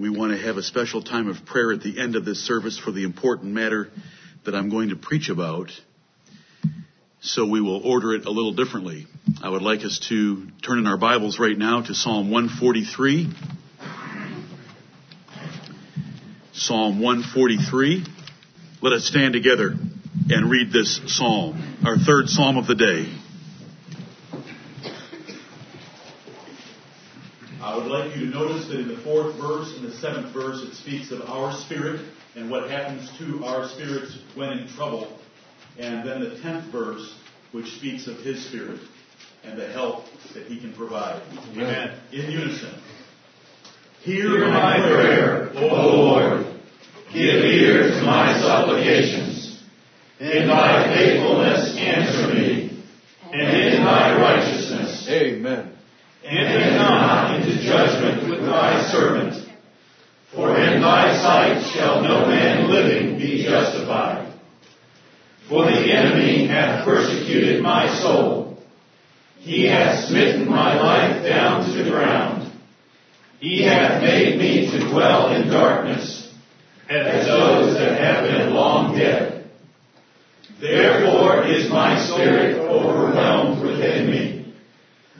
we want to have a special time of prayer at the end of this service for the important matter that I'm going to preach about. So we will order it a little differently. I would like us to turn in our Bibles right now to Psalm 143. Psalm 143. Let us stand together and read this psalm, our third psalm of the day. I would like you to notice that in the fourth verse and the seventh verse it speaks of our spirit and what happens to our spirits when in trouble. And then the tenth verse, which speaks of his spirit and the help that he can provide. Amen. In unison. Hear my prayer, O Lord. Give ear to my supplications. In thy faithfulness answer me, and in thy righteousness. Amen. Enter not into judgment with thy servant, for in sight shall no man living be justified. For the enemy hath persecuted my soul. He hath smitten my life down to the ground. He hath made me to dwell in darkness, as those that have been long dead. Therefore is my spirit overwhelmed within me.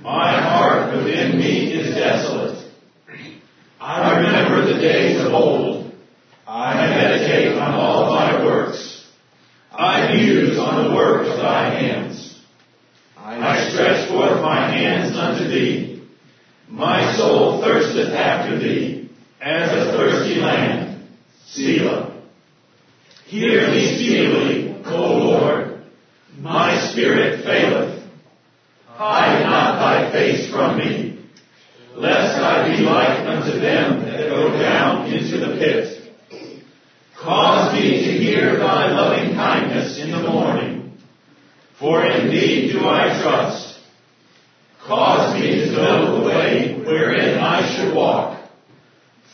My heart within me is desolate. I remember the days of old. On all thy works. I muse on the work of thy hands. I stretch forth my hands unto thee. My soul thirsteth after thee, as a thirsty land. Selah. Hear me speedily, O Lord. My spirit faileth. Hide not thy face from me, lest I be like unto them that go down into the pit. Cause me to hear thy loving kindness in the morning, for in thee do I trust. Cause me to know the way wherein I should walk,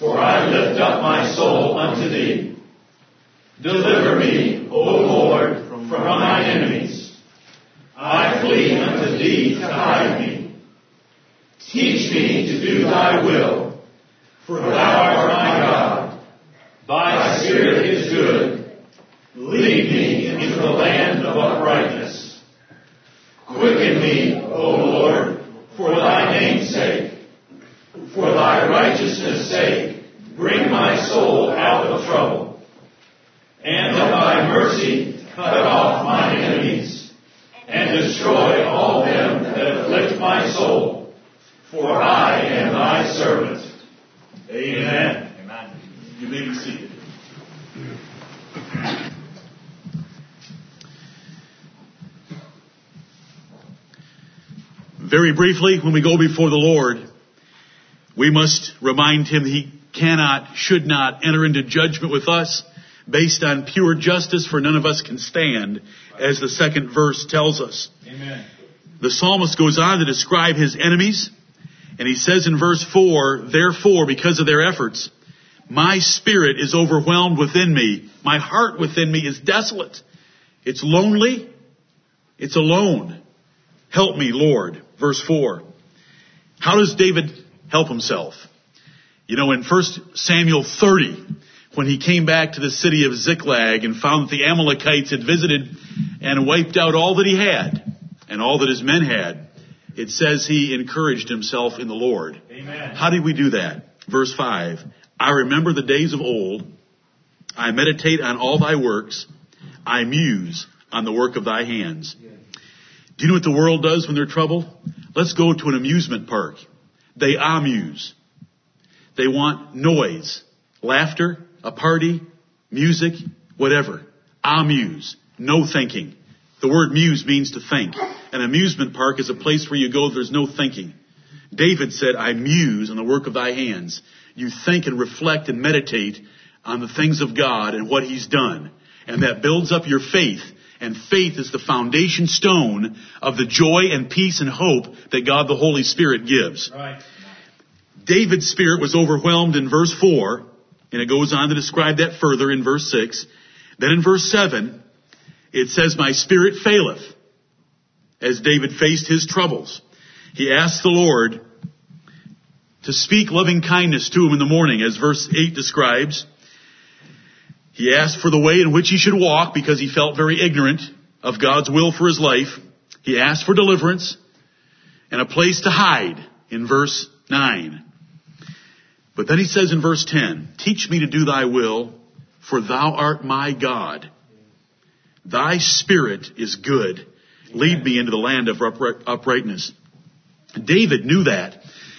for I lift up my soul unto thee. Deliver me, O Lord, from mine enemies. I flee unto thee to hide me. Teach me to do thy will, for thou art my God. Thy spirit is good. Lead me into the land of uprightness. Quicken me, O Lord, for thy name's sake. For thy righteousness' sake, bring my soul out of trouble. And of thy mercy, cut off mine enemies, and destroy all them that afflict my soul. For I am thy servant. Amen. Amen. You may be seated. Very briefly, when we go before the Lord, we must remind Him He cannot, should not enter into judgment with us based on pure justice, for none of us can stand, as the second verse tells us. Amen. The psalmist goes on to describe his enemies, and he says in verse 4, Therefore, because of their efforts, my spirit is overwhelmed within me. My heart within me is desolate. It's lonely. It's alone. Help me, Lord. Verse 4. How does David help himself? You know, in 1 Samuel 30, when he came back to the city of Ziklag and found that the Amalekites had visited and wiped out all that he had and all that his men had, it says he encouraged himself in the Lord. Amen. How did we do that? Verse 5. I remember the days of old. I meditate on all thy works. I muse on the work of thy hands. Do you know what the world does when they're troubled? Let's go to an amusement park. They amuse. They want noise, laughter, a party, music, whatever. Amuse. No thinking. The word muse means to think. An amusement park is a place where you go, there's no thinking. David said, I muse on the work of thy hands. You think and reflect and meditate on the things of God and what he's done. And that builds up your faith. And faith is the foundation stone of the joy and peace and hope that God the Holy Spirit gives. Right. David's spirit was overwhelmed in verse 4, and it goes on to describe that further in verse 6. Then in verse 7, it says, My spirit faileth, as David faced his troubles. He asked the Lord to speak loving kindness to him in the morning, as verse 8 describes. He asked for the way in which he should walk because he felt very ignorant of God's will for his life. He asked for deliverance and a place to hide in verse 9. But then he says in verse 10, Teach me to do thy will, for thou art my God. Thy spirit is good. Lead me into the land of uprightness. David knew that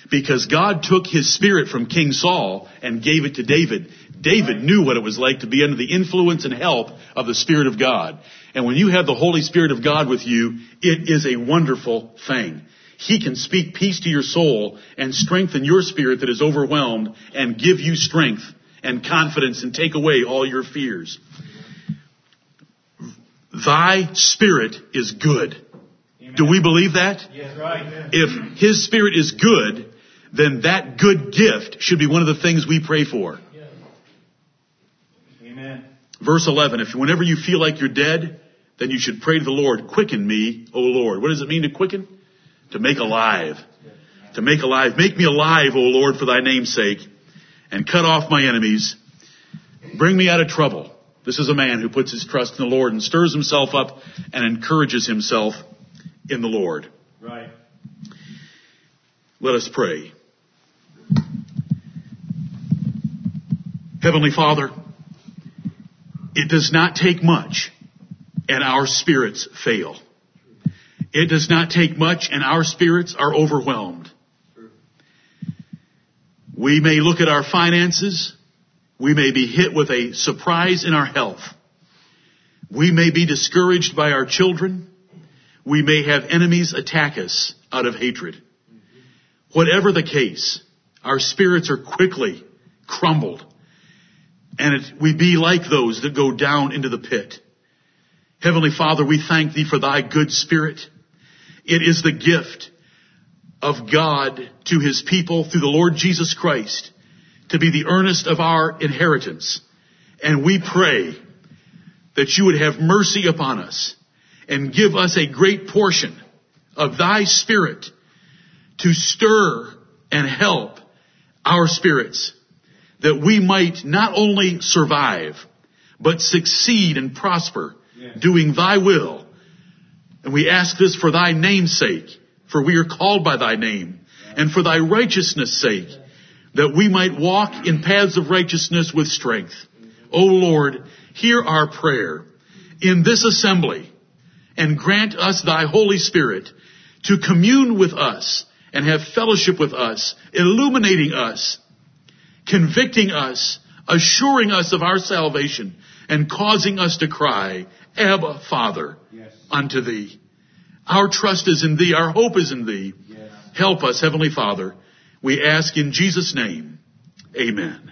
because God took his spirit from King Saul and gave it to David. David knew what it was like to be under the influence and help of the Spirit of God. And when you have the Holy Spirit of God with you, it is a wonderful thing. He can speak peace to your soul and strengthen your spirit that is overwhelmed and give you strength and confidence and take away all your fears. Thy spirit is good. Amen. Do we believe that? Yes, right. If His spirit is good, then that good gift should be one of the things we pray for. Verse 11, if whenever you feel like you're dead, then you should pray to the Lord, quicken me, O Lord. What does it mean to quicken? To make alive. To make alive. Make me alive, O Lord, for thy name's sake, and cut off my enemies. Bring me out of trouble. This is a man who puts his trust in the Lord and stirs himself up and encourages himself in the Lord. Right. Let us pray. Heavenly Father, it does not take much and our spirits fail. It does not take much and our spirits are overwhelmed. We may look at our finances. We may be hit with a surprise in our health. We may be discouraged by our children. We may have enemies attack us out of hatred. Whatever the case, our spirits are quickly crumbled and we be like those that go down into the pit. Heavenly Father, we thank Thee for Thy good Spirit. It is the gift of God to His people through the Lord Jesus Christ to be the earnest of our inheritance. And we pray that you would have mercy upon us and give us a great portion of Thy Spirit to stir and help our spirits that we might not only survive, but succeed and prosper doing thy will. And we ask this for thy name's sake, for we are called by thy name, and for thy righteousness' sake, that we might walk in paths of righteousness with strength. O Lord, hear our prayer in this assembly and grant us thy Holy Spirit to commune with us and have fellowship with us, illuminating us, convicting us, assuring us of our salvation, and causing us to cry, Abba, Father, yes. unto thee. Our trust is in thee. Our hope is in thee. Yes. Help us, Heavenly Father. We ask in Jesus' name. Amen.